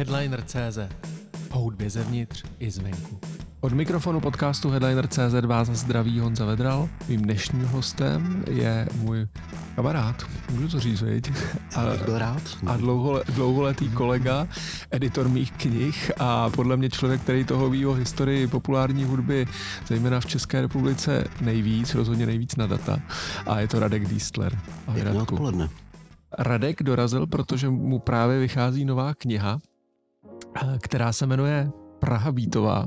Headliner.cz O hudbě zevnitř i zvenku. Od mikrofonu podcastu Headliner.cz vás zdraví Honza Vedral. Mým dnešním hostem je můj kamarád, můžu to říct, viď? A, byl rád. A dlouho, dlouholetý kolega, editor mých knih a podle mě člověk, který toho ví o historii populární hudby, zejména v České republice nejvíc, rozhodně nejvíc na data. A je to Radek Dístler. Ahoj, Radku. odpoledne. Radek dorazil, protože mu právě vychází nová kniha, která se jmenuje Praha Bítová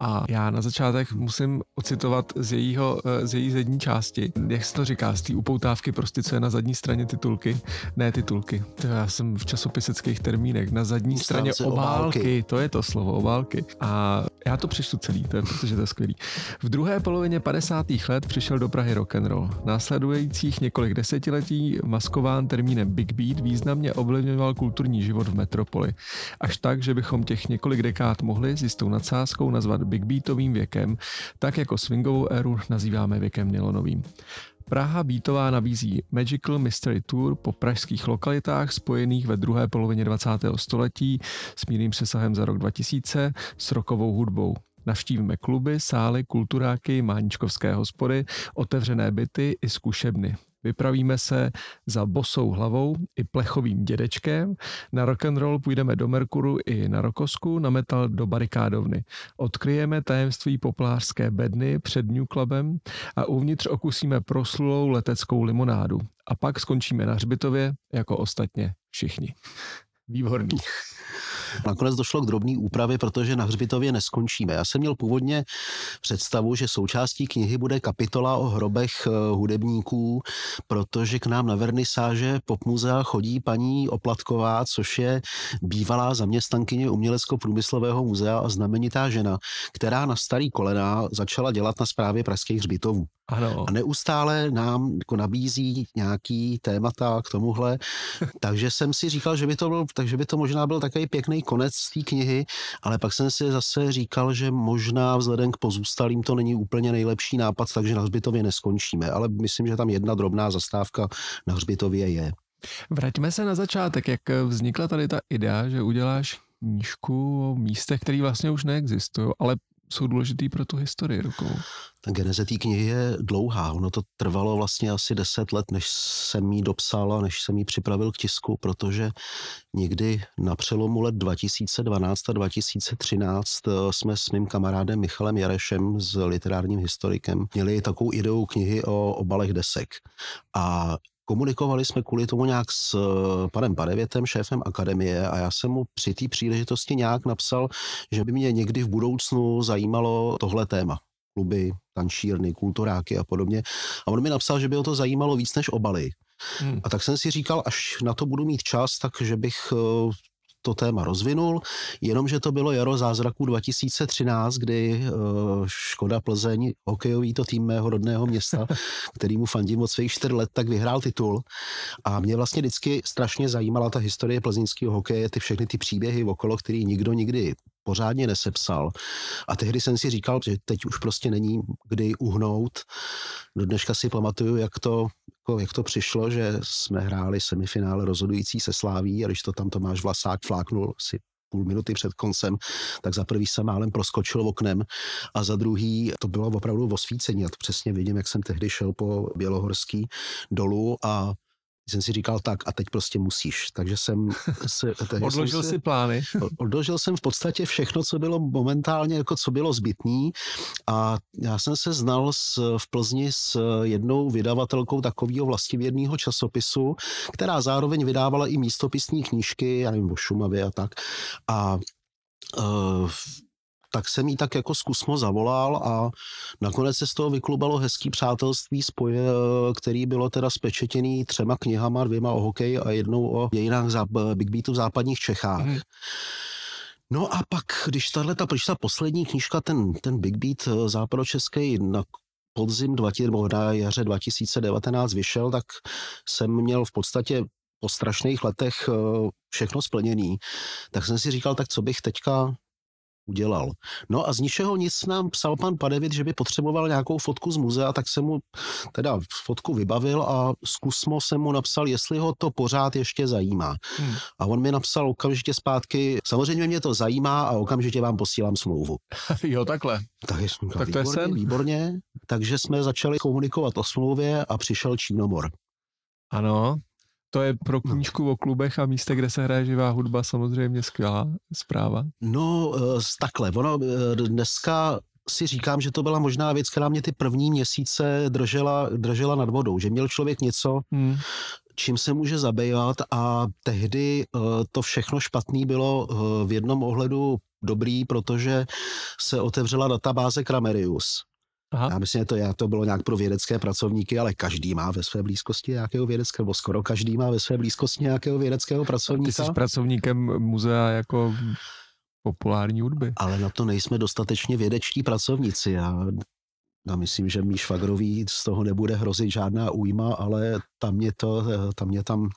a já na začátek musím ocitovat z, jejího, eh, z její zadní části. Jak se to říká, z té upoutávky prostě, co je na zadní straně titulky. Ne titulky, to já jsem v časopiseckých termínech. Na zadní straně obálky, obálky, to je to slovo, obálky. A já to přečtu celý, to je, protože to je skvělý. V druhé polovině 50. let přišel do Prahy rock and roll. Následujících několik desetiletí maskován termínem Big Beat významně ovlivňoval kulturní život v metropoli. Až tak, že bychom těch několik dekád mohli s jistou nadsázkou nazvat big beatovým věkem, tak jako swingovou éru nazýváme věkem nylonovým. Praha Beatová nabízí Magical Mystery Tour po pražských lokalitách spojených ve druhé polovině 20. století s mírným přesahem za rok 2000 s rokovou hudbou. Navštívíme kluby, sály, kulturáky, máničkovské hospody, otevřené byty i zkušebny. Vypravíme se za bosou hlavou i plechovým dědečkem. Na rock and roll půjdeme do Merkuru i na Rokosku, na metal do barikádovny. Odkryjeme tajemství poplářské bedny před New Clubem a uvnitř okusíme proslulou leteckou limonádu. A pak skončíme na hřbitově, jako ostatně všichni. Výborný. Nakonec došlo k drobné úpravě, protože na Hřbitově neskončíme. Já jsem měl původně představu, že součástí knihy bude kapitola o hrobech eh, hudebníků, protože k nám na vernisáže popmuzea chodí paní Oplatková, což je bývalá zaměstnankyně Umělecko-průmyslového muzea a znamenitá žena, která na starý kolena začala dělat na správě pražských hřbitovů. Ano. A neustále nám jako nabízí nějaký témata k tomuhle, takže jsem si říkal, že by to byl, takže by to možná byl takový pěkný konec té knihy, ale pak jsem si zase říkal, že možná vzhledem k pozůstalým to není úplně nejlepší nápad, takže na hřbitově neskončíme, ale myslím, že tam jedna drobná zastávka na hřbitově je. Vraťme se na začátek, jak vznikla tady ta idea, že uděláš knížku o místech, které vlastně už neexistují, ale jsou důležitý pro tu historii rukou. Ta geneze té knihy je dlouhá. Ono to trvalo vlastně asi deset let, než jsem ji dopsal a než jsem ji připravil k tisku, protože někdy na přelomu let 2012 a 2013 eh, jsme s mým kamarádem Michalem Jarešem, s literárním historikem, měli takovou ideu knihy o obalech desek. A Komunikovali jsme kvůli tomu nějak s eh, panem Padevětem, šéfem akademie a já jsem mu při té příležitosti nějak napsal, že by mě někdy v budoucnu zajímalo tohle téma. Kluby, tančírny, kulturáky a podobně. A on mi napsal, že by ho to zajímalo víc než obaly. Hmm. A tak jsem si říkal, až na to budu mít čas, takže bych eh, to téma rozvinul, jenomže to bylo jaro zázraků 2013, kdy uh, Škoda Plzeň, hokejový to tým mého rodného města, kterýmu fandím od svých čtyř let, tak vyhrál titul. A mě vlastně vždycky strašně zajímala ta historie plzeňského hokeje, ty všechny ty příběhy okolo, který nikdo nikdy pořádně nesepsal. A tehdy jsem si říkal, že teď už prostě není kdy uhnout. Do dneška si pamatuju, jak to, jako, jak to přišlo, že jsme hráli semifinále rozhodující se Sláví a když to tam Tomáš Vlasák fláknul si půl minuty před koncem, tak za prvý jsem málem proskočil oknem a za druhý to bylo opravdu osvícení. A to přesně vidím, jak jsem tehdy šel po Bělohorský dolu a jsem si říkal tak a teď prostě musíš. Takže jsem se... odložil jsem si, si plány. Odložil jsem v podstatě všechno, co bylo momentálně, jako co bylo zbytný a já jsem se znal s, v Plzni s jednou vydavatelkou takového vlastivědného časopisu, která zároveň vydávala i místopisní knížky, já nevím, o Šumavě a tak. A uh, tak jsem jí tak jako zkusmo zavolal a nakonec se z toho vyklubalo hezký přátelství spoje, který bylo teda spečetěný třema knihama, dvěma o hokeji a jednou o dějinách záp- Big Beatu v západních Čechách. Mm. No a pak, když tahle ta přišla poslední knížka, ten, ten Big Beat eh, západočeský na podzim 20, nebo na jaře 2019 vyšel, tak jsem měl v podstatě po strašných letech eh, všechno splněný. Tak jsem si říkal, tak co bych teďka udělal. No a z ničeho nic nám psal pan Padevit, že by potřeboval nějakou fotku z muzea, tak jsem mu teda fotku vybavil a zkusmo jsem mu napsal, jestli ho to pořád ještě zajímá. Hmm. A on mi napsal okamžitě zpátky, samozřejmě mě to zajímá a okamžitě vám posílám smlouvu. jo, takhle. Tak, je, tak to je sen. Výborně, takže jsme začali komunikovat o smlouvě a přišel Čínomor. Ano, to je pro no. knížku o klubech a místech, kde se hraje živá hudba, samozřejmě skvělá zpráva. No, eh, takhle, ono eh, dneska si říkám, že to byla možná věc, která mě ty první měsíce držela, držela nad vodou, že měl člověk něco, hmm. čím se může zabývat a tehdy uh, to všechno špatný bylo v jednom ohledu dobrý, protože se otevřela databáze Kramerius. Aha. Já myslím, že to, já, to bylo nějak pro vědecké pracovníky, ale každý má ve své blízkosti nějakého vědeckého, nebo skoro každý má ve své blízkosti nějakého vědeckého pracovníka. Ty jsi pracovníkem muzea jako populární hudby. Ale na to nejsme dostatečně vědečtí pracovníci. Já, já myslím, že mý švagrový z toho nebude hrozit žádná újma, ale tam mě to, tam mě tam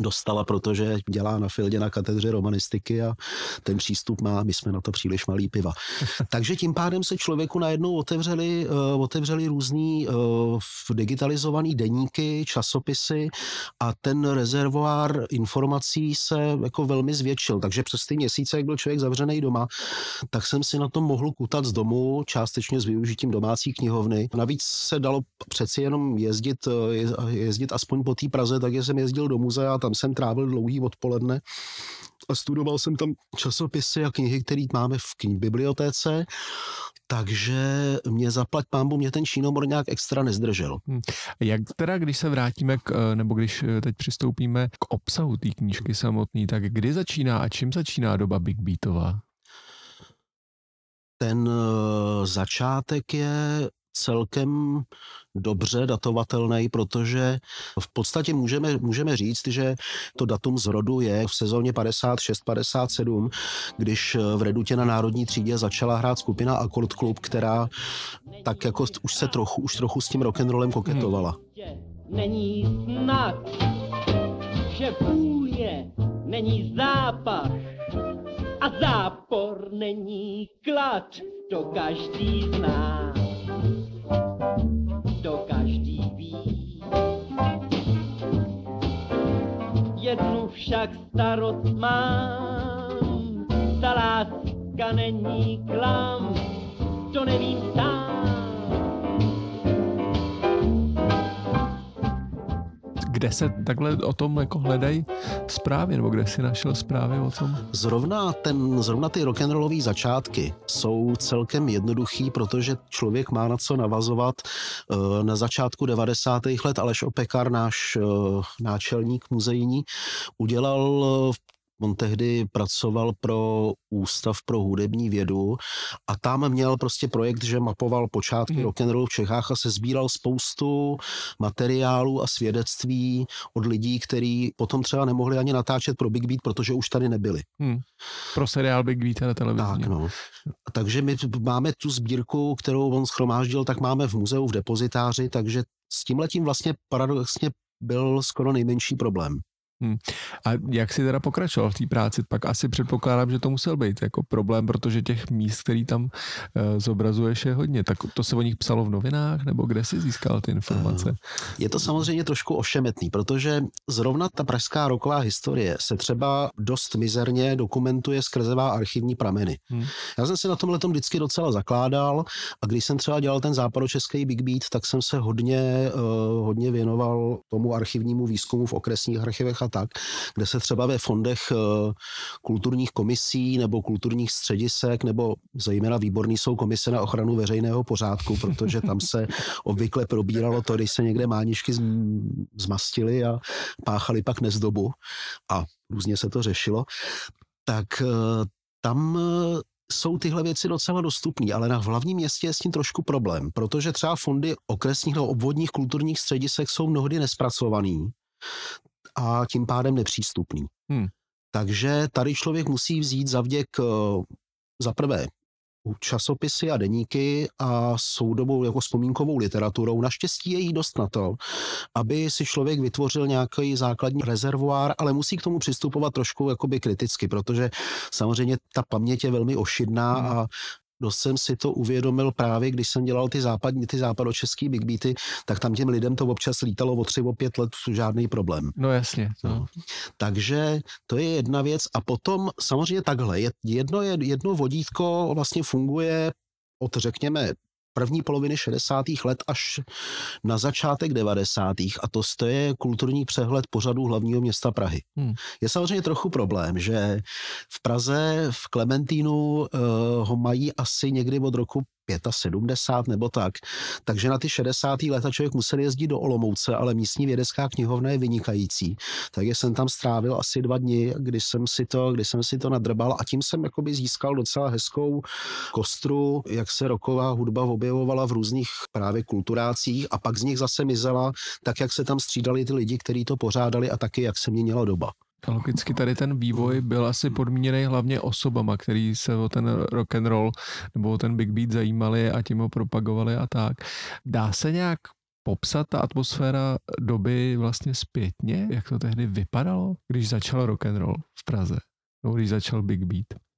dostala, protože dělá na Fildě na katedře romanistiky a ten přístup má, my jsme na to příliš malý piva. Takže tím pádem se člověku najednou otevřeli, uh, otevřeli různý uh, digitalizovaný deníky, časopisy a ten rezervoár informací se jako velmi zvětšil. Takže přes ty měsíce, jak byl člověk zavřený doma, tak jsem si na tom mohl kutat z domu, částečně s využitím domácí knihovny. Navíc se dalo přeci jenom jezdit, eh, jezdit aspoň po té Praze, tak jsem jezdil do muzea tam jsem trávil dlouhý odpoledne a studoval jsem tam časopisy a knihy, které máme v knih bibliotéce, takže mě zaplať pámbu, mě ten Čínomor nějak extra nezdržel. Hmm. Jak teda, když se vrátíme, k, eh, nebo když eh, teď přistoupíme k obsahu té knížky samotný, tak kdy začíná a čím začíná doba Big Beatová? Ten eh, začátek je celkem dobře datovatelný, protože v podstatě můžeme, můžeme říct, že to datum zrodu je v sezóně 56-57, když v Redutě na národní třídě začala hrát skupina Accord Club, která tak jako už se trochu, už trochu s tím rock'n'rollem koketovala. Není snad, že vůně není zápach a zápor není klad, to každý zná to každý ví. Jednu však starost mám, ta láska není klam, to nevím sám. Kde se takhle o tom jako hledají zprávy, nebo kde si našel zprávy o tom? Zrovna, ten, zrovna ty rock'n'rollové začátky jsou celkem jednoduchý, protože člověk má na co navazovat. Eh, na začátku 90. let Aleš Opekar, náš eh, náčelník muzejní, udělal On tehdy pracoval pro Ústav pro hudební vědu a tam měl prostě projekt, že mapoval počátky hmm. rock'n'rollu v Čechách a se sbíral spoustu materiálů a svědectví od lidí, kteří potom třeba nemohli ani natáčet pro Big Beat, protože už tady nebyli. Hmm. Pro seriál Big Beat na televizi. Tak, no. Takže my máme tu sbírku, kterou on schromáždil, tak máme v muzeu, v depozitáři, takže s tímhletím vlastně paradoxně byl skoro nejmenší problém. Hmm. A jak si teda pokračoval v té práci? Pak asi předpokládám, že to musel být jako problém, protože těch míst, který tam uh, zobrazuješ, je hodně. Tak to se o nich psalo v novinách, nebo kde si získal ty informace? Uh, je to samozřejmě trošku ošemetný, protože zrovna ta pražská roková historie se třeba dost mizerně dokumentuje skrzevá archivní prameny. Hmm. Já jsem si na tomhle vždycky docela zakládal a když jsem třeba dělal ten západočeský Big Beat, tak jsem se hodně, uh, hodně věnoval tomu archivnímu výzkumu v okresních archivech a tak, kde se třeba ve fondech eh, kulturních komisí nebo kulturních středisek, nebo zejména výborný jsou komise na ochranu veřejného pořádku, protože tam se obvykle probíralo to, když se někde máničky zmastily a páchali pak nezdobu a různě se to řešilo, tak eh, tam eh, jsou tyhle věci docela dostupné, ale na hlavním městě je s tím trošku problém, protože třeba fondy okresních nebo obvodních kulturních středisek jsou mnohdy nespracovaný a tím pádem nepřístupný. Hmm. Takže tady člověk musí vzít za vděk eh, za prvé časopisy a deníky a soudobou jako vzpomínkovou literaturou. Naštěstí je jí dost na to, aby si člověk vytvořil nějaký základní rezervoár, ale musí k tomu přistupovat trošku jakoby kriticky, protože samozřejmě ta paměť je velmi ošidná hmm. a dost jsem si to uvědomil právě, když jsem dělal ty západní, ty západočeský big beaty, tak tam těm lidem to občas lítalo o tři, o pět let, žádný problém. No jasně. No. Takže to je jedna věc. A potom samozřejmě takhle, jedno, je, jedno vodítko vlastně funguje od, řekněme, první poloviny 60. let až na začátek 90. a to je kulturní přehled pořadu hlavního města Prahy. Hmm. Je samozřejmě trochu problém, že v Praze v Klementínu uh, ho mají asi někdy od roku 75 nebo tak. Takže na ty 60. leta člověk musel jezdit do Olomouce, ale místní vědecká knihovna je vynikající. Takže jsem tam strávil asi dva dny, kdy jsem si to, kdy jsem si to nadrbal a tím jsem jakoby získal docela hezkou kostru, jak se roková hudba objevovala v různých právě kulturácích a pak z nich zase mizela, tak jak se tam střídali ty lidi, kteří to pořádali a taky jak se měnila doba. Logicky tady ten vývoj byl asi podmíněný hlavně osobama, který se o ten rock and roll nebo o ten big beat zajímali a tím ho propagovali a tak. Dá se nějak popsat ta atmosféra doby vlastně zpětně, jak to tehdy vypadalo, když začal rock and roll v Praze, nebo když začal big beat?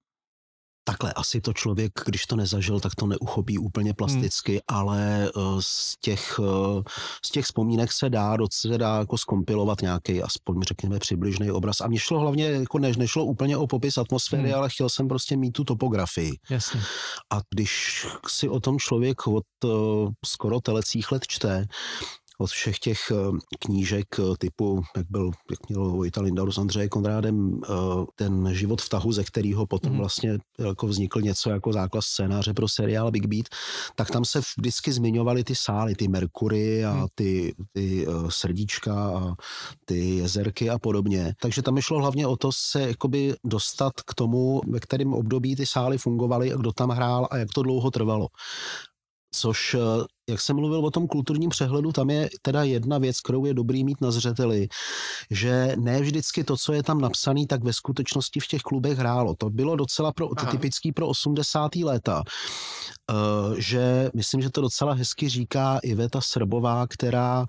Takhle asi to člověk, když to nezažil, tak to neuchopí úplně hmm. plasticky, hmm. ale uh, z těch, uh, z těch vzpomínek se dá, dá jako skompilovat nějaký, aspoň řekněme, přibližný obraz. A mně šlo hlavně, jako ne, nešlo úplně o popis atmosféry, hmm. ale chtěl jsem prostě mít tu topografii. Jasně. A když si o tom člověk od uh, skoro telecích let čte, od všech těch eh, knížek eh, typu, jak byl, jak měl Vojta Lindau s Andřeje Konrádem, eh, ten život v tahu, ze kterého potom mm. vlastně jako vznikl něco jako základ scénáře pro seriál Big Beat, tak tam se vždycky zmiňovaly ty sály, ty Merkury a mm. ty, ty srdíčka a ty jezerky a podobně. Takže tam šlo hlavně o to se jakoby dostat k tomu, ve kterém období ty sály fungovaly a kdo tam hrál a jak to dlouho trvalo. Což jak jsem mluvil o tom kulturním přehledu, tam je teda jedna věc, kterou je dobrý mít na zřeteli, že ne vždycky to, co je tam napsané, tak ve skutečnosti v těch klubech hrálo. To bylo docela pro, to typický pro 80. léta, uh, že myslím, že to docela hezky říká Iveta Srbová, která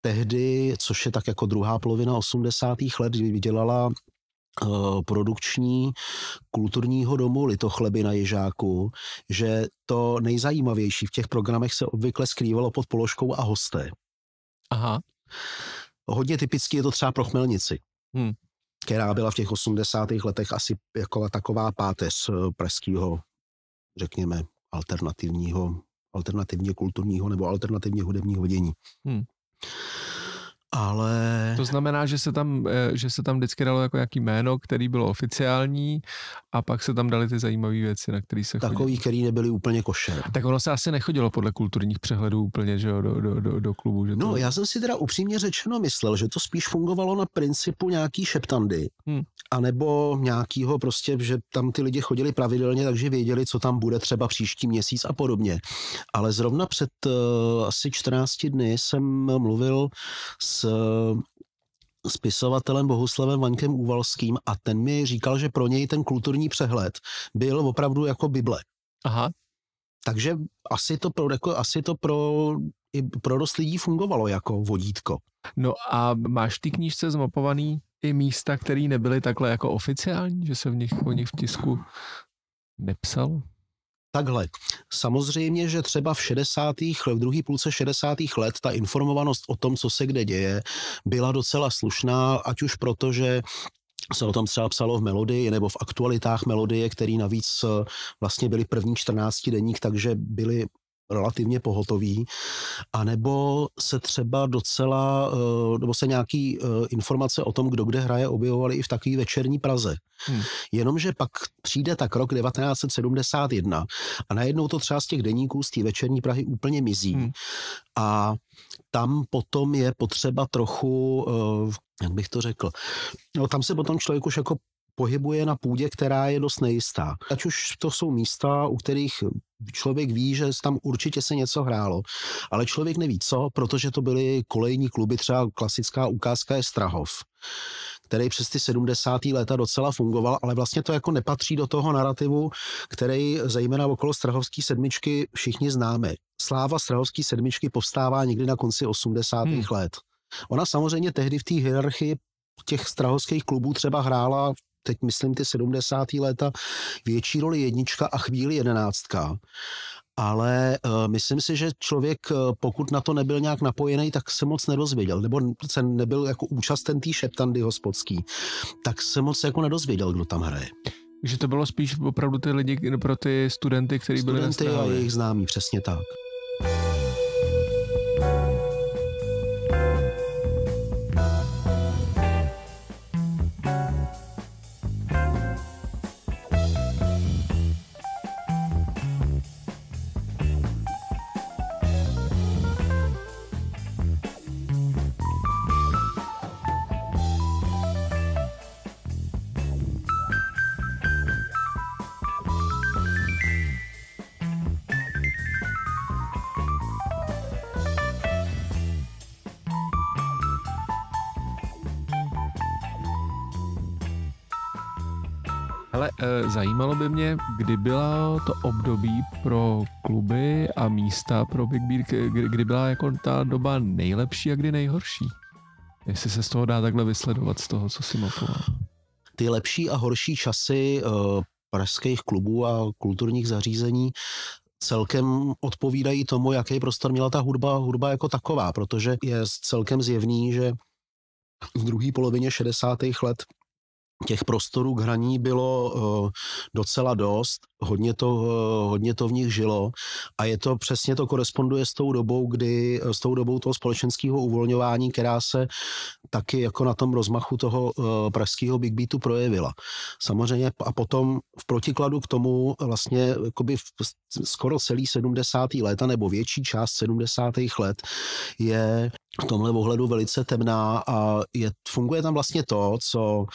tehdy, což je tak jako druhá polovina 80. let, dělala Eh, produkční kulturního domu Litochleby na Ježáku, že to nejzajímavější v těch programech se obvykle skrývalo pod položkou a hosté. Aha. Hodně typicky je to třeba pro Chmelnici, hmm. která byla v těch 80. letech asi jako taková páteř eh, pražského, řekněme, alternativního, alternativně kulturního nebo alternativně hudebního dění. Hmm ale... To znamená, že se tam, eh, že se tam vždycky dalo jako jaký jméno, který bylo oficiální a pak se tam dali ty zajímavé věci, na které se Takový, chodilo. který nebyly úplně košer. Tak ono se asi nechodilo podle kulturních přehledů úplně, že jo, do, do, do, do klubu. Že to... No, já jsem si teda upřímně řečeno myslel, že to spíš fungovalo na principu nějaký šeptandy, hmm. anebo nějakýho prostě, že tam ty lidi chodili pravidelně, takže věděli, co tam bude třeba příští měsíc a podobně. Ale zrovna před uh, asi 14 dny jsem mluvil s spisovatelem Bohuslavem Vaňkem Úvalským a ten mi říkal, že pro něj ten kulturní přehled byl opravdu jako Bible. Aha. Takže asi to pro, jako, asi to pro, i pro dost lidí fungovalo jako vodítko. No a máš té knížce zmapovaný i místa, které nebyly takhle jako oficiální, že se v nich o nich v tisku nepsalo? Takhle, samozřejmě, že třeba v 60. v druhé půlce 60. let ta informovanost o tom, co se kde děje, byla docela slušná, ať už proto, že se o tom třeba psalo v Melodii nebo v aktualitách Melodie, který navíc eh, vlastně byly první 14 deník, takže byly relativně pohotový, anebo se třeba docela, eh, nebo se nějaký eh, informace o tom, kdo kde hraje, objevovaly i v takové večerní Praze. Hmm. Jenomže pak přijde tak rok 1971 a najednou to třeba z těch deníků z té večerní Prahy úplně mizí. Hmm. A tam potom je potřeba trochu, eh, jak bych to řekl, no tam se potom člověk už jako pohybuje na půdě, která je dost nejistá. Ať už to jsou místa, u kterých člověk ví, že tam určitě se něco hrálo, ale člověk neví co, protože to byly kolejní kluby, třeba klasická ukázka je Strahov který přes ty 70. léta docela fungoval, ale vlastně to jako nepatří do toho narrativu, který zejména okolo Strahovské sedmičky všichni známe. Sláva Strahovské sedmičky povstává někdy na konci 80. Hmm. let. Ona samozřejmě tehdy v té hierarchii těch strahovských klubů třeba hrála teď myslím ty 70. léta, větší roli jednička a chvíli jedenáctka. Ale uh, myslím si, že člověk, uh, pokud na to nebyl nějak napojený, tak se moc nedozvěděl, nebo se nebyl jako účasten té šeptandy hospodský, tak se moc jako nedozvěděl, kdo tam hraje. Že to bylo spíš opravdu ty lidi pro ty studenty, kteří byli na Studenty a jejich známí, přesně tak. Ale e, zajímalo by mě, kdy bylo to období pro kluby a místa pro Big Beer, kdy, kdy byla jako ta doba nejlepší a kdy nejhorší. Jestli se z toho dá takhle vysledovat, z toho, co si mapoval. Ty lepší a horší časy e, pražských klubů a kulturních zařízení celkem odpovídají tomu, jaký prostor měla ta hudba, hudba jako taková, protože je celkem zjevný, že v druhé polovině 60. let těch prostorů k hraní bylo uh, docela dost, hodně to, uh, hodně to v nich žilo a je to přesně to koresponduje s tou dobou, kdy, s tou dobou toho společenského uvolňování, která se taky jako na tom rozmachu toho uh, pražského Big Beatu projevila. Samozřejmě a potom v protikladu k tomu vlastně jakoby v, skoro celý 70. léta nebo větší část 70. let je v tomhle ohledu velice temná a je, funguje tam vlastně to, co,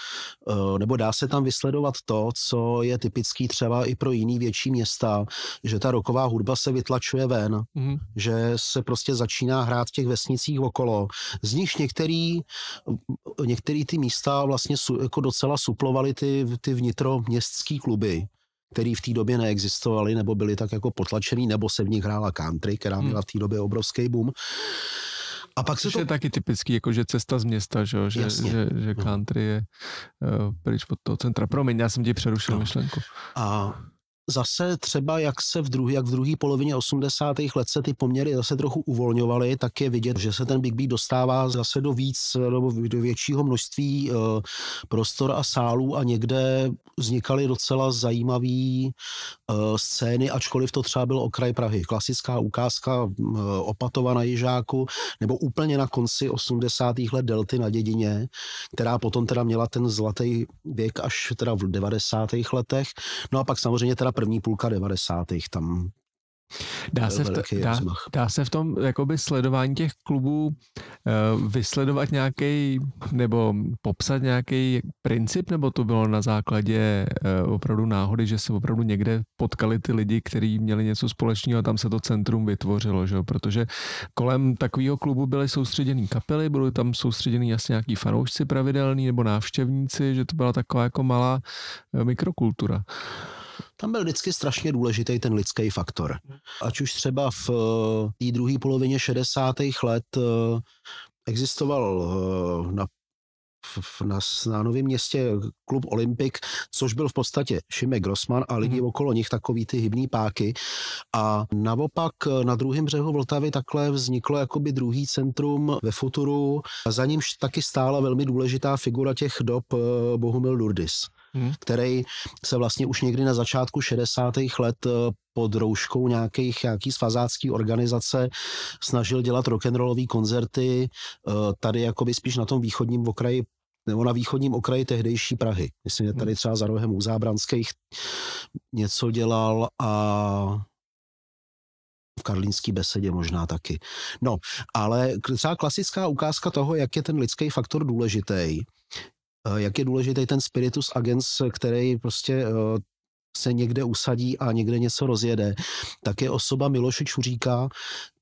eh, nebo dá se tam vysledovat to, co je typický třeba i pro jiný větší města, že ta roková hudba se vytlačuje ven, mm-hmm. že se prostě začíná hrát v těch vesnicích okolo. Z nich některý, některý ty místa vlastně su, jako docela suplovaly ty, ty vnitroměstský kluby který v té době neexistovaly, nebo byly tak jako potlačený, nebo se v nich hrála country, která měla v té době obrovský boom. A pak se to... je taky typický, jako že cesta z města, že, že, že, že no. country je uh, pryč pod toho centra. Promiň, já jsem ti přerušil no. myšlenku. A zase třeba, jak se v druhý, jak v druhé polovině 80. let se ty poměry zase trochu uvolňovaly, tak je vidět, že se ten Big Beat dostává zase do víc, nebo do většího množství uh, prostor a sálů a někde vznikaly docela zajímavé uh, scény, ačkoliv to třeba byl okraj Prahy. Klasická ukázka uh, Opatova na Jižáku, nebo úplně na konci 80. let Delty na Dědině, která potom teda měla ten zlatý věk až teda v 90. letech. No a pak samozřejmě teda první půlka 90. tam Dá se, v to, dá, dá se v tom jakoby sledování těch klubů uh, vysledovat nějaký nebo popsat nějaký princip, nebo to bylo na základě uh, opravdu náhody, že se opravdu někde potkali ty lidi, kteří měli něco společného a tam se to centrum vytvořilo, že? protože kolem takového klubu byly soustředěný kapely, byly tam soustředěný asi nějaký fanoušci pravidelní nebo návštěvníci, že to byla taková jako malá uh, mikrokultura tam byl vždycky strašně důležitý ten lidský faktor. Ať už třeba v eh, té druhé polovině 60. let eh, existoval eh, na na, na Novém městě klub Olympik, což byl v podstatě Šimek Grossman a lidi mm. okolo nich takový ty hybný páky. A naopak na druhém břehu Vltavy takhle vzniklo jakoby druhý centrum ve Futuru. Za nímž taky stála velmi důležitá figura těch dob Bohumil Durdis hmm. který se vlastně už někdy na začátku 60. let eh, pod rouškou nějakých, nějaký svazácký organizace snažil dělat rock'n'rollový koncerty eh, tady jakoby spíš na tom východním okraji nebo na východním okraji tehdejší Prahy. Myslím, že tady hmm. třeba za rohem u Zábranských něco dělal a v karlínský besedě možná taky. No, ale třeba klasická ukázka toho, jak je ten lidský faktor důležitý, jak je důležitý ten spiritus agens, který prostě eh, se někde usadí a někde něco rozjede, tak je osoba Miloše Čuříka,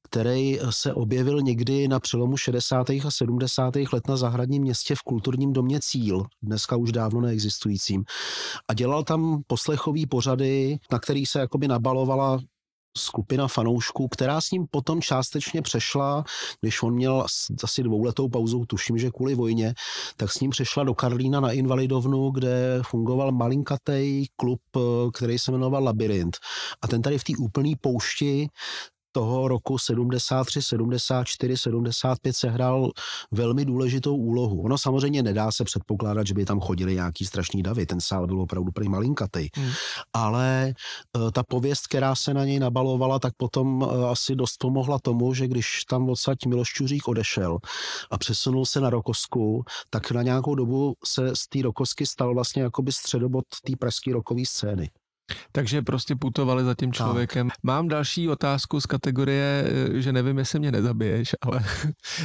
který se objevil někdy na přelomu 60. a 70. let na zahradním městě v kulturním domě Cíl, dneska už dávno neexistujícím. A dělal tam poslechový pořady, na který se jakoby nabalovala skupina fanoušků, která s ním potom částečně přešla, když on měl asi dvouletou pauzu, tuším, že kvůli vojně, tak s ním přešla do Karlína na Invalidovnu, kde fungoval malinkatej klub, který se jmenoval Labyrint. A ten tady v té úplné poušti toho roku 73, 74, 75 sehrál velmi důležitou úlohu. Ono samozřejmě nedá se předpokládat, že by tam chodili nějaký strašný davy, ten sál byl opravdu prý malinkatej. Hmm. Ale uh, ta pověst, která se na něj nabalovala, tak potom uh, asi dost pomohla tomu, že když tam odsaď Miloš Čuřík odešel a přesunul se na Rokosku, tak na nějakou dobu se z té Rokosky stal vlastně jakoby středobod té pražské rokové scény. Takže prostě putovali za tím člověkem. Tak. Mám další otázku z kategorie, eh, že nevím, jestli mě nezabiješ, ale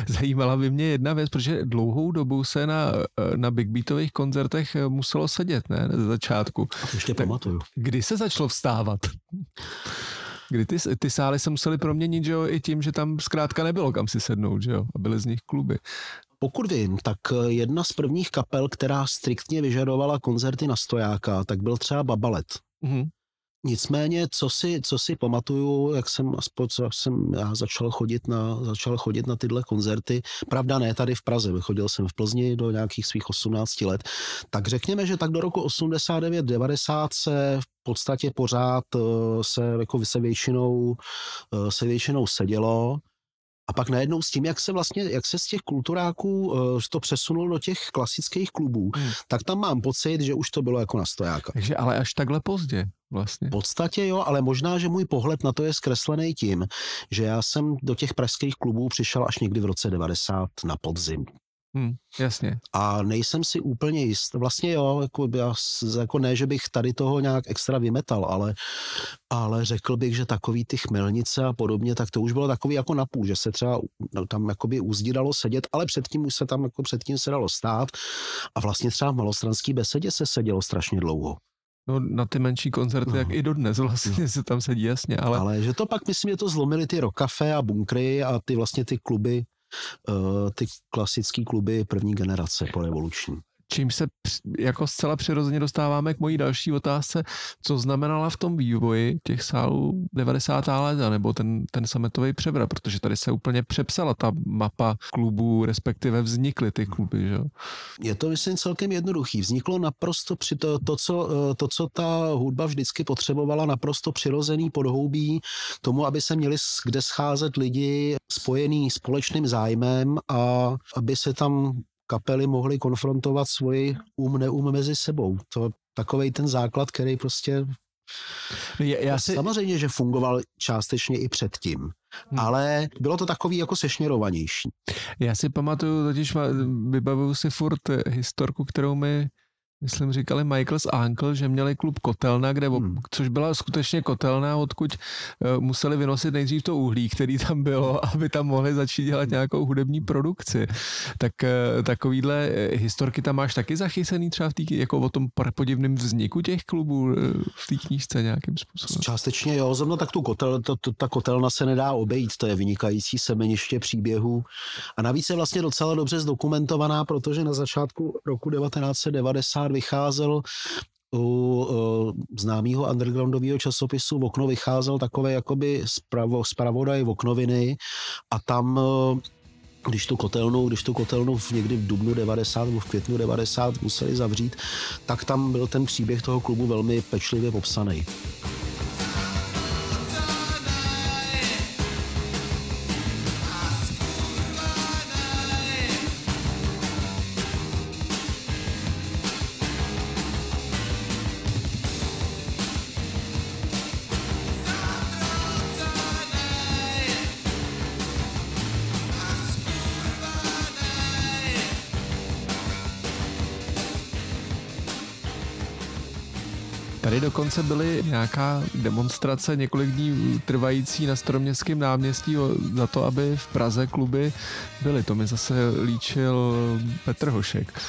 zajímala by mě jedna věc, protože dlouhou dobu se na, eh, na Big Beatových koncertech eh, muselo sedět, ne, ze začátku. Ještě tak pamatuju. Kdy se začalo vstávat? Kdy ty, ty sály se museli proměnit, že jo, i tím, že tam zkrátka nebylo kam si sednout, že jo, a byly z nich kluby. Pokud vím, tak jedna z prvních kapel, která striktně vyžadovala koncerty na stojáka, tak byl třeba Babalet. Mm-hmm. Nicméně, co si, co si pamatuju, jak jsem aspoň co jsem já začal chodit, na, začal chodit na tyhle koncerty, pravda ne tady v Praze, vychodil jsem v Plzni do nějakých svých 18 let, tak řekněme, že tak do roku 89-90 se v podstatě pořád eh, se, jako se, většinou, eh, se většinou sedělo, a pak najednou s tím, jak se vlastně, jak se z těch kulturáků uh, to přesunul do těch klasických klubů, hmm. tak tam mám pocit, že už to bylo jako na stojáka. Takže ale až takhle pozdě vlastně. V podstatě jo, ale možná, že můj pohled na to je zkreslený tím, že já jsem do těch pražských klubů přišel až někdy v roce 90 na podzim. Hmm, jasně. A nejsem si úplně jist. Vlastně jo, jako, já, jako ne, že bych tady toho nějak extra vymetal, ale, ale řekl bych, že takový ty chmelnice a podobně, tak to už bylo takový jako napůl, že se třeba no, tam jakoby úzdí dalo sedět, ale předtím už se tam jako předtím se dalo stát a vlastně třeba v malostranský besedě se sedělo strašně dlouho. No na ty menší koncerty, no. jak i dodnes vlastně se tam sedí jasně, ale... Ale že to pak, myslím, že to zlomili ty rokafe a bunkry a ty vlastně ty kluby, ty klasické kluby první generace po revoluční čím se jako zcela přirozeně dostáváme k mojí další otázce, co znamenala v tom vývoji těch sálů 90. let, nebo ten, ten sametový převrat, protože tady se úplně přepsala ta mapa klubů, respektive vznikly ty kluby, že? Je to, myslím, celkem jednoduchý. Vzniklo naprosto při to, to, co, eh, to, co ta hudba vždycky potřebovala, naprosto přirozený podhoubí tomu, aby se měli kde scházet lidi spojený společným zájmem a aby se tam kapely mohly konfrontovat svoji um neum mezi sebou. To takový ten základ, který prostě je, já si... Samozřejmě, že fungoval částečně i předtím, hmm. ale bylo to takový jako sešněrovanější. Já si pamatuju, totiž vybavuju si furt historku, kterou mi myslím, říkali Michaels Uncle, že měli klub Kotelna, kde, hmm. což byla skutečně kotelna, odkud uh, museli vynosit nejdřív to uhlí, který tam bylo, aby tam mohli začít dělat nějakou hudební produkci. Tak uh, takovýhle eh, historky tam máš taky zachycený třeba v tý, jako o tom podivném vzniku těch klubů uh, v té knížce nějakým způsobem? Částečně jo, zrovna tak tu kotel, to, to, ta kotelna se nedá obejít, to je vynikající semeniště příběhů a navíc je vlastně docela dobře zdokumentovaná, protože na začátku roku 1990 vycházel u uh, známého undergroundového časopisu v okno vycházel takové jakoby spravo, spravodaj v oknoviny a tam uh, když tu kotelnu, když tu kotelnu v někdy v dubnu 90 nebo v květnu 90 museli zavřít, tak tam byl ten příběh toho klubu velmi pečlivě popsaný. Dokonce byly nějaká demonstrace několik dní trvající na staroměstském náměstí za to, aby v Praze kluby byly. To mi zase líčil Petr Hošek.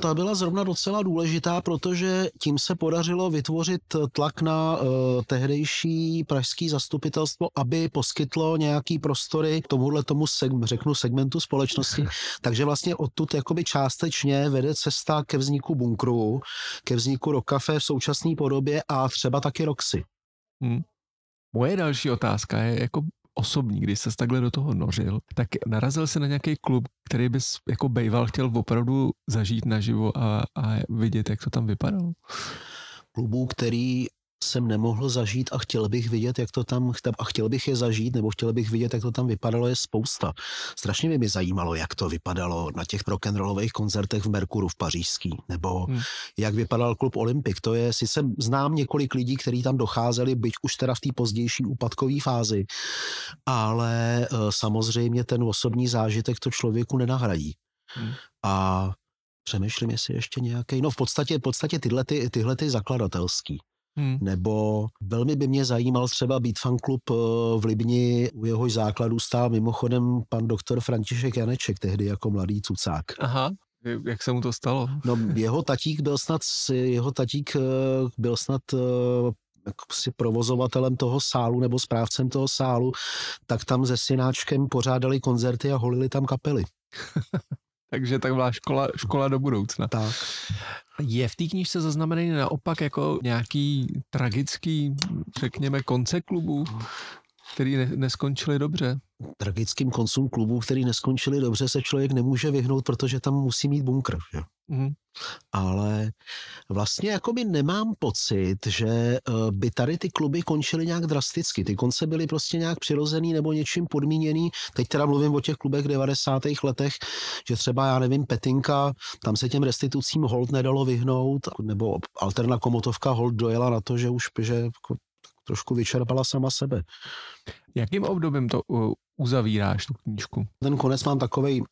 Ta byla zrovna docela důležitá, protože tím se podařilo vytvořit tlak na uh, tehdejší pražský zastupitelstvo, aby poskytlo nějaký prostory tomuhle tomu, seg- řeknu, segmentu společnosti. Takže vlastně odtud jakoby částečně vede cesta ke vzniku bunkru, ke vzniku Rokafe v současné podobě a třeba taky Roxy. Hmm. Moje další otázka je jako osobní, když se takhle do toho nořil, tak narazil se na nějaký klub, který bys jako bejval chtěl opravdu zažít naživo a, a vidět, jak to tam vypadalo? Klubů, který jsem nemohl zažít a chtěl bych vidět, jak to tam, a chtěl bych je zažít, nebo chtěl bych vidět, jak to tam vypadalo, je spousta. Strašně by mě zajímalo, jak to vypadalo na těch rock'n'rollových koncertech v Merkuru v Pařížský, nebo hmm. jak vypadal klub Olympik. To je, sice znám několik lidí, kteří tam docházeli, byť už teda v té pozdější úpadkové fázi, ale uh, samozřejmě ten osobní zážitek to člověku nenahradí. Hmm. A přemýšlím, jestli ještě nějaký. No v podstatě, v podstatě tyhle, ty, tyhle ty zakladatelský. Hmm. Nebo velmi by mě zajímal třeba být fanklub eh, v Libni, u jehož základu stál mimochodem pan doktor František Janeček, tehdy jako mladý cucák. Aha, jak se mu to stalo? No, jeho tatík byl snad, jeho tatík eh, byl snad eh, jako si provozovatelem toho sálu nebo správcem toho sálu, tak tam se synáčkem pořádali koncerty a holili tam kapely. Takže tak byla škola, škola do budoucna. Tak. Je v té knížce zaznamenaný naopak jako nějaký tragický, řekněme, konce klubu, který ne, neskončili dobře? Tragickým koncům klubů, který neskončili dobře, se člověk nemůže vyhnout, protože tam musí mít bunkr. Že? Mm-hmm. Ale vlastně jakoby nemám pocit, že eh, by tady ty kluby končily nějak drasticky. Ty konce byly prostě nějak přirozený nebo něčím podmíněný. Teď teda mluvím o těch klubech v 90. letech, že třeba, já nevím, Petinka, tam se těm restitucím hold nedalo vyhnout, nebo Alterna Komotovka hold dojela na to, že už že jako trošku vyčerpala sama sebe. Jakým obdobím to uzavíráš, tu knížku? Ten konec mám takovej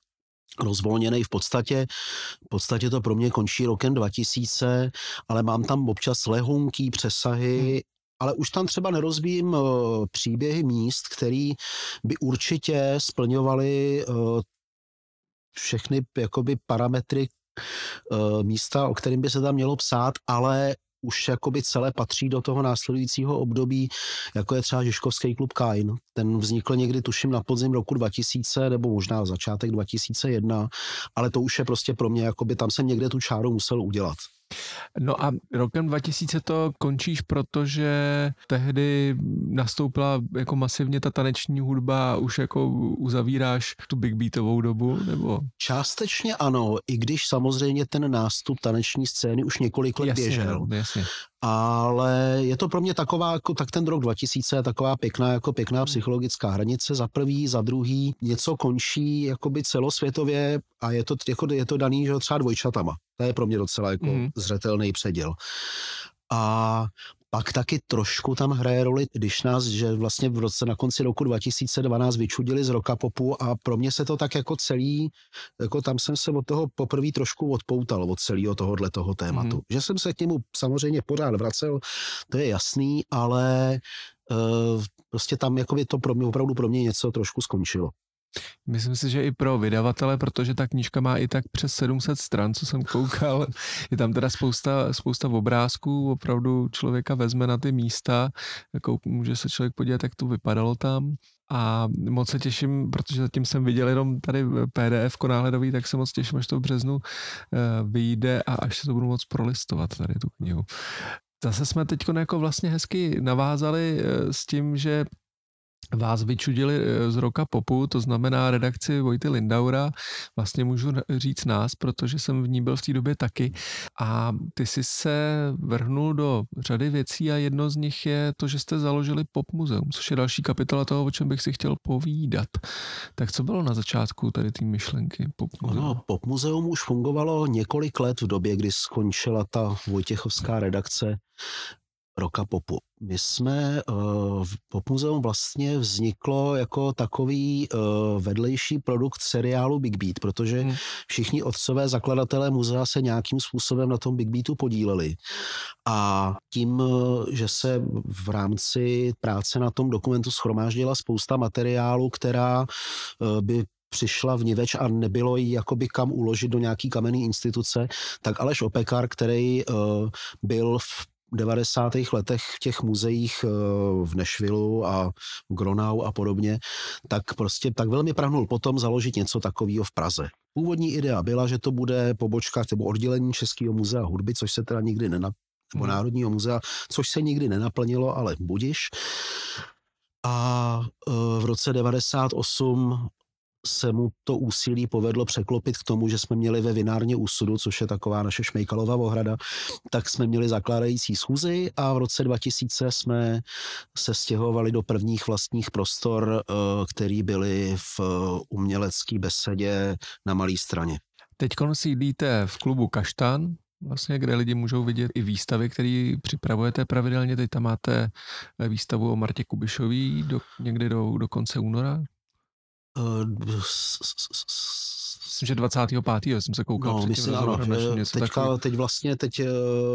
rozvolněný v podstatě. V podstatě to pro mě končí rokem 2000, ale mám tam občas lehunký přesahy, hmm. ale už tam třeba nerozvíjím uh, příběhy míst, který by určitě splňovaly uh, všechny jakoby parametry uh, místa, o kterým by se tam mělo psát, ale už jakoby celé patří do toho následujícího období, jako je třeba Žižkovský klub Kain. Ten vznikl někdy, tuším, na podzim roku 2000, nebo možná začátek 2001, ale to už je prostě pro mě, jakoby tam jsem někde tu čáru musel udělat. No a rokem 2000 to končíš, protože tehdy nastoupila jako masivně ta taneční hudba a už jako uzavíráš tu big beatovou dobu, nebo? Částečně ano, i když samozřejmě ten nástup taneční scény už několik let jasně, běžel. Jasně. Ale je to pro mě taková, jako, tak ten rok 2000 je taková pěkná, jako pěkná hmm. psychologická hranice. Za prvý, za druhý, něco končí jakoby celosvětově a je to, jako, je to daný, že třeba dvojčatama. To je pro mě docela jako mm. Zřetelný předěl. A pak taky trošku tam hraje roli, když nás, že vlastně v roce na konci roku 2012 vyčudili z popu a pro mě se to tak jako celý, jako tam jsem se od toho poprvé trošku odpoutal od celého tohohle toho tématu. Mm. Že jsem se k němu samozřejmě pořád vracel, to je jasný, ale uh, prostě tam jako by to pro mě opravdu pro mě něco trošku skončilo. Myslím si, že i pro vydavatele, protože ta knížka má i tak přes 700 stran, co jsem koukal. Je tam teda spousta, spousta obrázků, opravdu člověka vezme na ty místa, jako může se člověk podívat, jak to vypadalo tam. A moc se těším, protože zatím jsem viděl jenom tady PDF náhledový, tak se moc těším, až to v březnu eh, vyjde a až se to budu moc prolistovat tady tu knihu. Zase jsme teď jako vlastně hezky navázali eh, s tím, že vás vyčudili eh, z roka popu, to znamená redakci Vojty Lindaura, vlastně můžu říct nás, protože jsem v ní byl v té době taky a ty jsi se vrhnul do řady věcí a jedno z nich je to, že jste založili Pop muzeum, což je další kapitola toho, o čem bych si chtěl povídat. Tak co bylo na začátku tady té myšlenky Pop muzeum? No, Pop muzeum už fungovalo několik let v době, kdy skončila ta Vojtěchovská redakce roka popu. My jsme, uh, Pop Muzeum vlastně vzniklo jako takový uh, vedlejší produkt seriálu Big Beat, protože hmm. všichni otcové zakladatelé muzea se nějakým způsobem na tom Big Beatu podíleli. A tím, že se v rámci práce na tom dokumentu schromáždila spousta materiálu, která uh, by přišla v Niveč a nebylo jí jakoby kam uložit do nějaký kamenný instituce, tak Aleš Opekar, který uh, byl v 90. letech v těch muzeích v Nešvilu a v Gronau a podobně, tak prostě tak velmi prahnul potom založit něco takového v Praze. Původní idea byla, že to bude pobočka nebo oddělení Českého muzea hudby, což se teda nikdy nenap nebo hmm. Národního muzea, což se nikdy nenaplnilo, ale budiš. A v roce 98 se mu to úsilí povedlo překlopit k tomu, že jsme měli ve vinárně úsudu, což je taková naše šmejkalová ohrada, tak jsme měli zakládající schůzy a v roce 2000 jsme se stěhovali do prvních vlastních prostor, eh, který byly v umělecké besedě na Malé straně. Teď sídlíte v klubu Kaštan, vlastně, kde lidi můžou vidět i výstavy, které připravujete pravidelně. Teď tam máte výstavu o Martě Kubišový do, někdy do, do konce února. Myslím, že 25. jsem se koukal. No, myslím, ano, teďka, teď vlastně, teď, eh,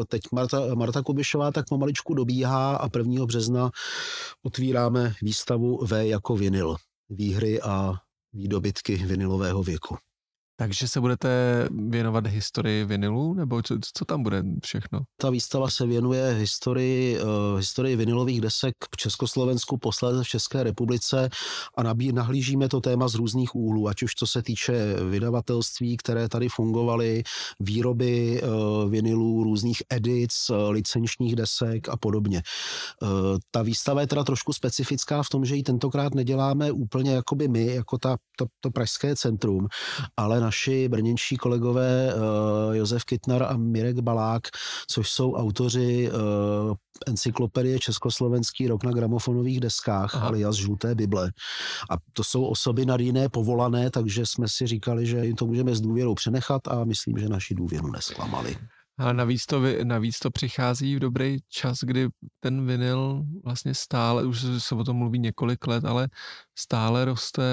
teď Marta, Marta Kubišová tak pomaličku dobíhá a 1. března otvíráme výstavu V jako vinyl. Výhry a výdobytky vinilového věku. Takže se budete věnovat historii vinilu, nebo co, co tam bude všechno? Ta výstava se věnuje historii, uh, historii vinilových desek v Československu, posléze v České republice a nabí, nahlížíme to téma z různých úhlů, ať už co se týče vydavatelství, které tady fungovaly, výroby uh, vinilů, různých edic, uh, licenčních desek a podobně. Uh, ta výstava je teda trošku specifická v tom, že ji tentokrát neděláme úplně jakoby my, jako ta, to, to pražské centrum, ale naši brněnští kolegové uh, Josef Kytnar a Mirek Balák, což jsou autoři uh, encyklopedie Československý rok na gramofonových deskách, Aha. alias Žluté Bible. A to jsou osoby na jiné povolané, takže jsme si říkali, že jim to můžeme s důvěrou přenechat a myslím, že naši důvěru nesklamali. A navíc to, navíc to přichází v dobrý čas, kdy ten vinyl vlastně stále, už se o tom mluví několik let, ale stále roste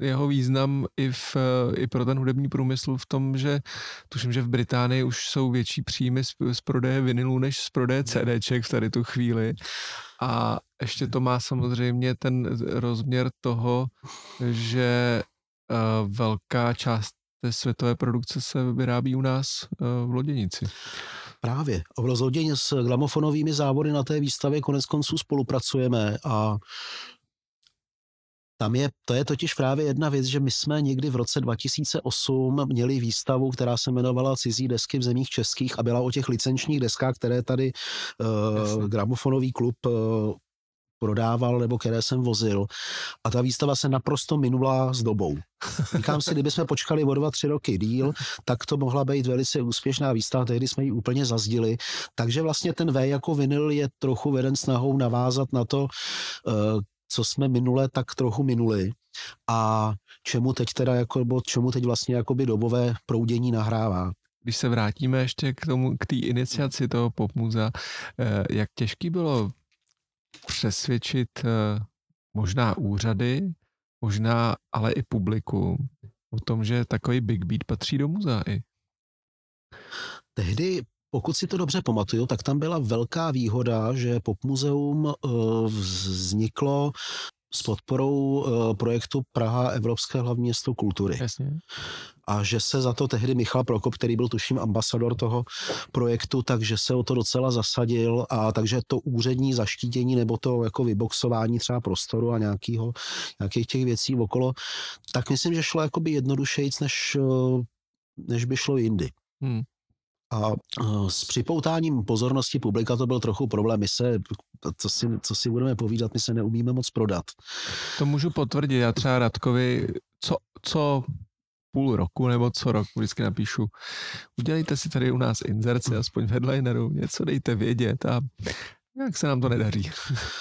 jeho význam i, v, i pro ten hudební průmysl v tom, že tuším, že v Británii už jsou větší příjmy z, z prodeje vinylů než z prodeje CDček v tady tu chvíli. A ještě to má samozřejmě ten rozměr toho, že uh, velká část té světové produkce se vyrábí u nás eh, v Loděnici. Právě. Rozhodně s gramofonovými závody na té výstavě konec konců spolupracujeme a tam je, to je totiž právě jedna věc, že my jsme někdy v roce 2008 měli výstavu, která se jmenovala Cizí desky v zemích českých a byla o těch licenčních deskách, které tady uh, gramofonový klub uh, prodával nebo které jsem vozil. A ta výstava se naprosto minula s dobou. Říkám si, kdyby jsme počkali o dva, tři roky díl, tak to mohla být velice úspěšná výstava, tehdy jsme ji úplně zazdili. Takže vlastně ten V jako vinyl je trochu veden snahou navázat na to, eh, co jsme minule tak trochu minuli a čemu teď teda jako, čemu teď vlastně jakoby dobové proudění nahrává. Když se vrátíme ještě k tomu, k té iniciaci toho popmuza, eh, jak těžký bylo přesvědčit eh, možná úřady, možná ale i publiku o tom, že takový Big Beat patří do muzea i. Tehdy pokud si to dobře pamatuju, tak tam byla velká výhoda, že popmuzeum eh, vzniklo s podporou uh, projektu Praha Evropské hlavní město kultury. Jasně. A že se za to tehdy Michal Prokop, který byl tuším ambasador toho projektu, takže se o to docela zasadil a takže to úřední zaštítění nebo to jako vyboxování třeba prostoru a nějakýho, nějakých těch věcí okolo, tak myslím, že šlo jakoby jednodušejíc, než, eh, než by šlo jindy. Hmm. A s připoutáním pozornosti publika to byl trochu problém. My se, co si, co si budeme povídat, my se neumíme moc prodat. To můžu potvrdit. Já třeba Radkovi, co, co půl roku nebo co rok vždycky napíšu, udělejte si tady u nás inzerci, aspoň v headlineru, něco dejte vědět a jak se nám to nedaří.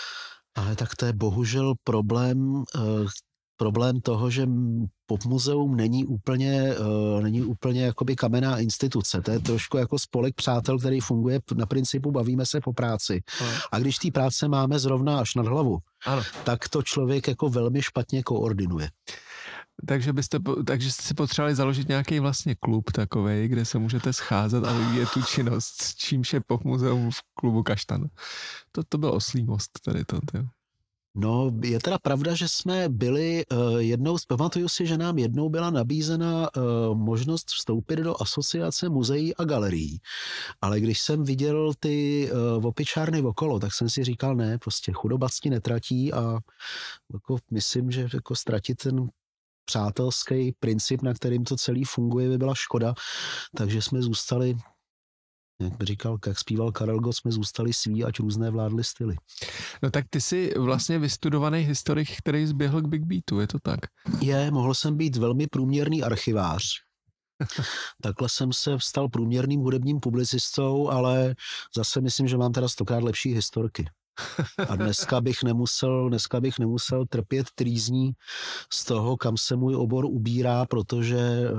Ale tak to je bohužel problém, eh, problém toho, že popmuzeum není úplně, uh, není úplně jakoby kamenná instituce. To je trošku jako spolek přátel, který funguje na principu bavíme se po práci. No. A když té práce máme zrovna až nad hlavu, ano. tak to člověk jako velmi špatně koordinuje. Takže byste, takže jste si potřebovali založit nějaký vlastně klub takový, kde se můžete scházet a vyvíjet tu činnost, s čímž je popmuzeum v klubu Kaštan. To, to byl oslý most tady to. to. No, je teda pravda, že jsme byli uh, jednou, pamatuju si, že nám jednou byla nabízena uh, možnost vstoupit do asociace muzeí a galerií. Ale když jsem viděl ty uh, opičárny okolo, tak jsem si říkal, ne, prostě chudobactí netratí a jako myslím, že jako ztratit ten přátelský princip, na kterým to celý funguje, by byla škoda. Takže jsme zůstali jak by říkal, jak zpíval Karel Gott, jsme zůstali sví, ať různé vládly styly. No tak ty jsi vlastně vystudovaný historik, který zběhl k Big Beatu, je to tak? Je, mohl jsem být velmi průměrný archivář. Takhle jsem se stal průměrným hudebním publicistou, ale zase myslím, že mám teda stokrát lepší historky. A dneska bych nemusel, dneska bych nemusel trpět trýzní z toho, kam se můj obor ubírá, protože eh,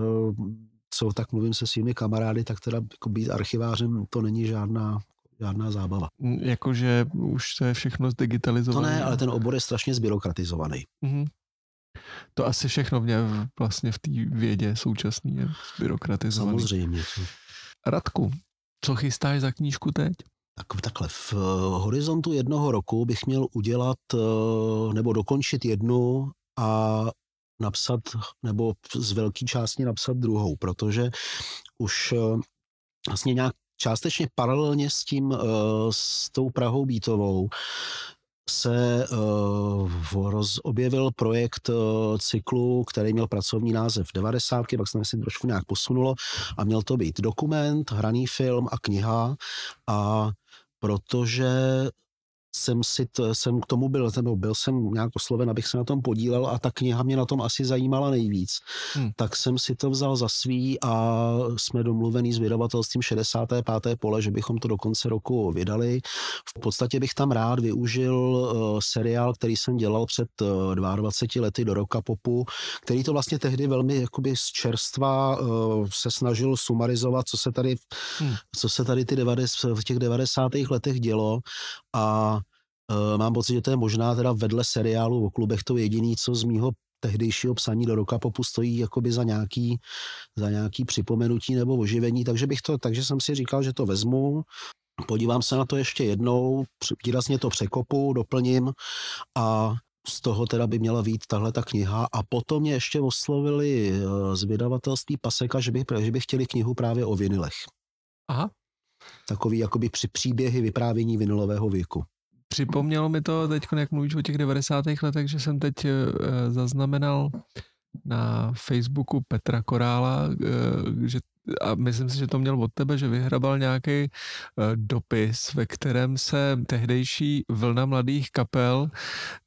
co tak mluvím se svými kamarády, tak teda jako být archivářem to není žádná žádná zábava. Jakože už to je všechno zdigitalizované. To ne, ale ten obor je strašně zbyrokratizovaný. Mm-hmm. To asi všechno v ně, vlastně v té vědě současný je zbyrokratizovaný. Samozřejmě. Radku, co chystáš za knížku teď? Tak, takhle, v eh, horizontu jednoho roku bych měl udělat eh, nebo dokončit jednu a napsat, nebo z velké části napsat druhou, protože už eh, vlastně nějak částečně paralelně s tím, s tou Prahou Bítovou, se uh, roz, objevil projekt uh, cyklu, který měl pracovní název 90, pak se myslím trošku nějak posunulo a měl to být dokument, hraný film a kniha a protože jsem, si to, jsem k tomu byl, nebo byl jsem nějak osloven, abych se na tom podílel a ta kniha mě na tom asi zajímala nejvíc. Hmm. Tak jsem si to vzal za svý a jsme domluvený s vydavatelstvím 65. pole, že bychom to do konce roku vydali. V podstatě bych tam rád využil uh, seriál, který jsem dělal před uh, 22 lety do roka popu, který to vlastně tehdy velmi jakoby z čerstva uh, se snažil sumarizovat, co se tady, hmm. co se tady ty 90, v těch 90. letech dělo a Uh, mám pocit, že to je možná teda vedle seriálu o klubech to jediný, co z mýho tehdejšího psaní do roka popu stojí jakoby za nějaký, za nějaký připomenutí nebo oživení, takže bych to, takže jsem si říkal, že to vezmu, podívám se na to ještě jednou, výrazně to překopu, doplním a z toho teda by měla být tahle ta kniha a potom mě ještě oslovili eh, z vydavatelství Paseka, že by, že by chtěli knihu právě o vinilech. Aha. Takový jakoby při příběhy vyprávění vinilového věku. Připomnělo mi to teď, jak mluvíš o těch 90. letech, že jsem teď eh, zaznamenal na Facebooku Petra Korála, eh, že a myslím si, že to měl od tebe, že vyhrabal nějaký uh, dopis, ve kterém se tehdejší vlna mladých kapel,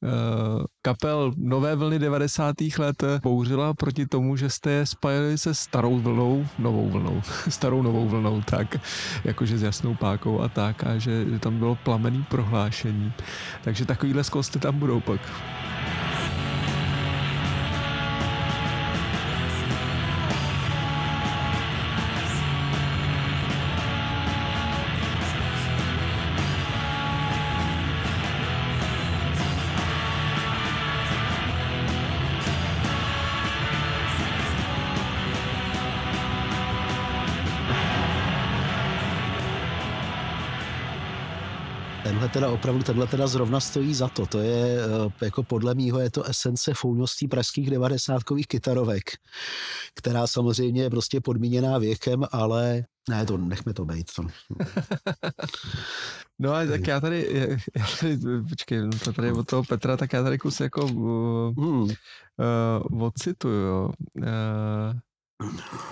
uh, kapel nové vlny 90. let bouřila proti tomu, že jste je spajili se starou vlnou, novou vlnou, starou novou vlnou, tak, jakože s jasnou pákou a tak, a že, že tam bylo plamený prohlášení. Takže takovýhle zkosty tam budou pak. Opravdu, tenhle teda zrovna stojí za to. To je, eh, jako podle mýho, je to esence fouností pražských devadesátkových kytarovek, která samozřejmě je prostě podmíněná věkem, ale ne, to nechme to být. To. No a tak já tady, já tady počkej, no to tady od toho Petra, tak já tady kus jako uh, hmm. uh, ocituju, jo. Uh,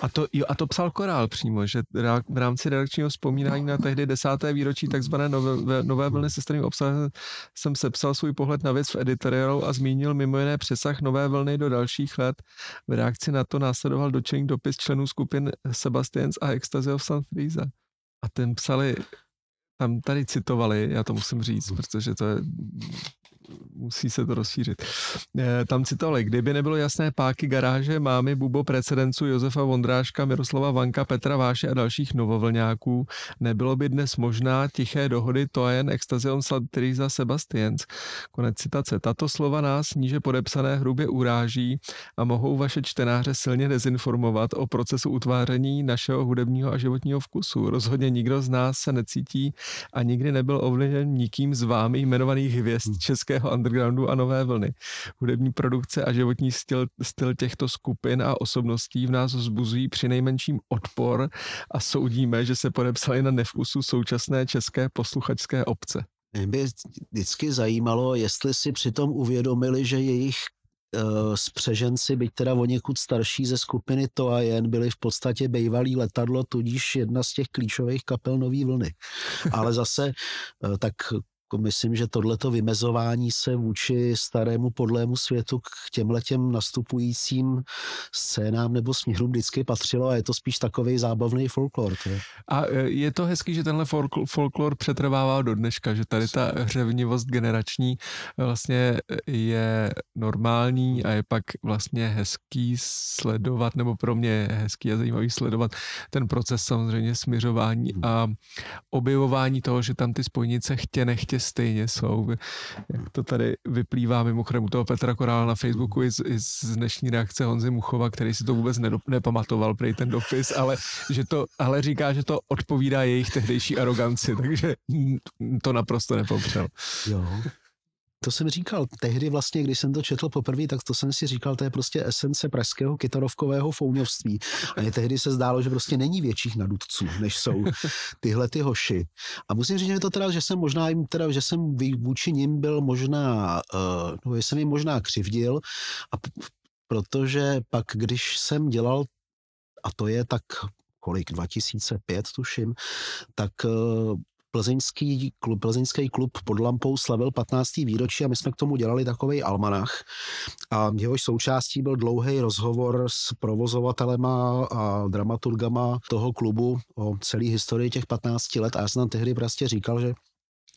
a to, jo, a to psal Korál přímo, že v rámci redakčního vzpomínání na tehdy desáté výročí takzvané nové, nové vlny se starým obsahem jsem sepsal svůj pohled na věc v editoriálu a zmínil mimo jiné přesah nové vlny do dalších let. V reakci na to následoval dočený dopis členů skupin Sebastians a Ecstasy of San Friza. A ten psali, tam tady citovali, já to musím říct, protože to je musí se to rozšířit. Eh, tam citovali, kdyby nebylo jasné páky garáže mámy Bubo precedencu Josefa Vondráška, Miroslava Vanka, Petra Váše a dalších novovlňáků, nebylo by dnes možná tiché dohody Tojen Extazion Satriza Sebastians. Konec citace. Tato slova nás níže podepsané hrubě uráží a mohou vaše čtenáře silně dezinformovat o procesu utváření našeho hudebního a životního vkusu. Rozhodně nikdo z nás se necítí a nikdy nebyl ovlivněn nikým z vámi jmenovaných hvězd českého undergroundu a nové vlny. Hudební produkce a životní styl, styl těchto skupin a osobností v nás vzbuzují při nejmenším odpor a soudíme, že se podepsali na nevkusu současné české posluchačské obce. Mě by vždycky zajímalo, jestli si přitom uvědomili, že jejich uh, spřeženci, byť teda o někud starší ze skupiny To a jen, byli v podstatě bejvalý letadlo, tudíž jedna z těch klíčových kapel Nový vlny. Ale zase uh, tak jako myslím, že tohleto vymezování se vůči starému podlému světu k těmhletěm nastupujícím scénám nebo směrům vždycky patřilo a je to spíš takový zábavný folklor. A e, je to hezký, že tenhle folklor přetrvává do dneška, že tady ta hřevnivost generační vlastně je normální a je pak vlastně hezký sledovat, nebo pro mě je hezký a zajímavý sledovat ten proces samozřejmě směřování hmm. a objevování toho, že tam ty spojnice chtě nechtě prostě stejně jsou. Jak to tady vyplývá mimochodem u toho Petra Korála na Facebooku i z, i z dnešní reakce Honzy Muchova, který si to vůbec nedop, nepamatoval prej ten dopis, ale, že to, ale říká, že to odpovídá jejich tehdejší aroganci, takže to naprosto nepopřel. Jo to jsem říkal tehdy vlastně, když jsem to četl poprvé, tak to jsem si říkal, to je prostě esence pražského kytarovkového fouňovství. A mě tehdy se zdálo, že prostě není větších nadudců, než jsou tyhle ty hoši. A musím říct, že to teda, že jsem možná jim teda, že jsem vůči nim byl možná, uh, no, jsem jim možná křivdil, a p- protože pak, když jsem dělal, a to je tak kolik, 2005 tuším, tak uh, plzeňský klub, plzeňský klub pod lampou slavil 15. výročí a my jsme k tomu dělali takový almanach. A jehož součástí byl dlouhý rozhovor s provozovatelema a dramaturgama toho klubu o celé historii těch 15 let a já jsem tam tehdy prostě říkal, že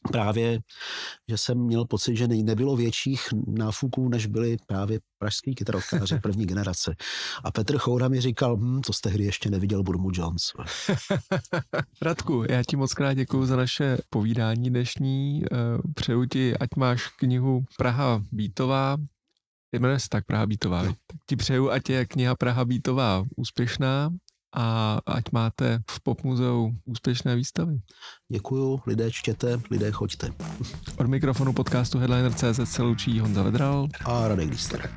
právě, že jsem měl pocit, že nebylo větších náfuků, než byli právě pražský kytarovkáři první generace. A Petr Choura mi říkal, hm, to jste hry ještě neviděl Burmu Jones. Radku, já ti moc krát děkuji za naše povídání dnešní. Eh, přeju ti, ať máš knihu Praha Bítová, jmenuje se tak Praha Bítová. Tak ti přeju, ať je kniha Praha Bítová úspěšná a ať máte v Popmuzeu úspěšné výstavy. Děkuju, lidé čtěte, lidé choďte. Od mikrofonu podcastu Headliner.cz se loučí Honza Vedral a Radek Díster.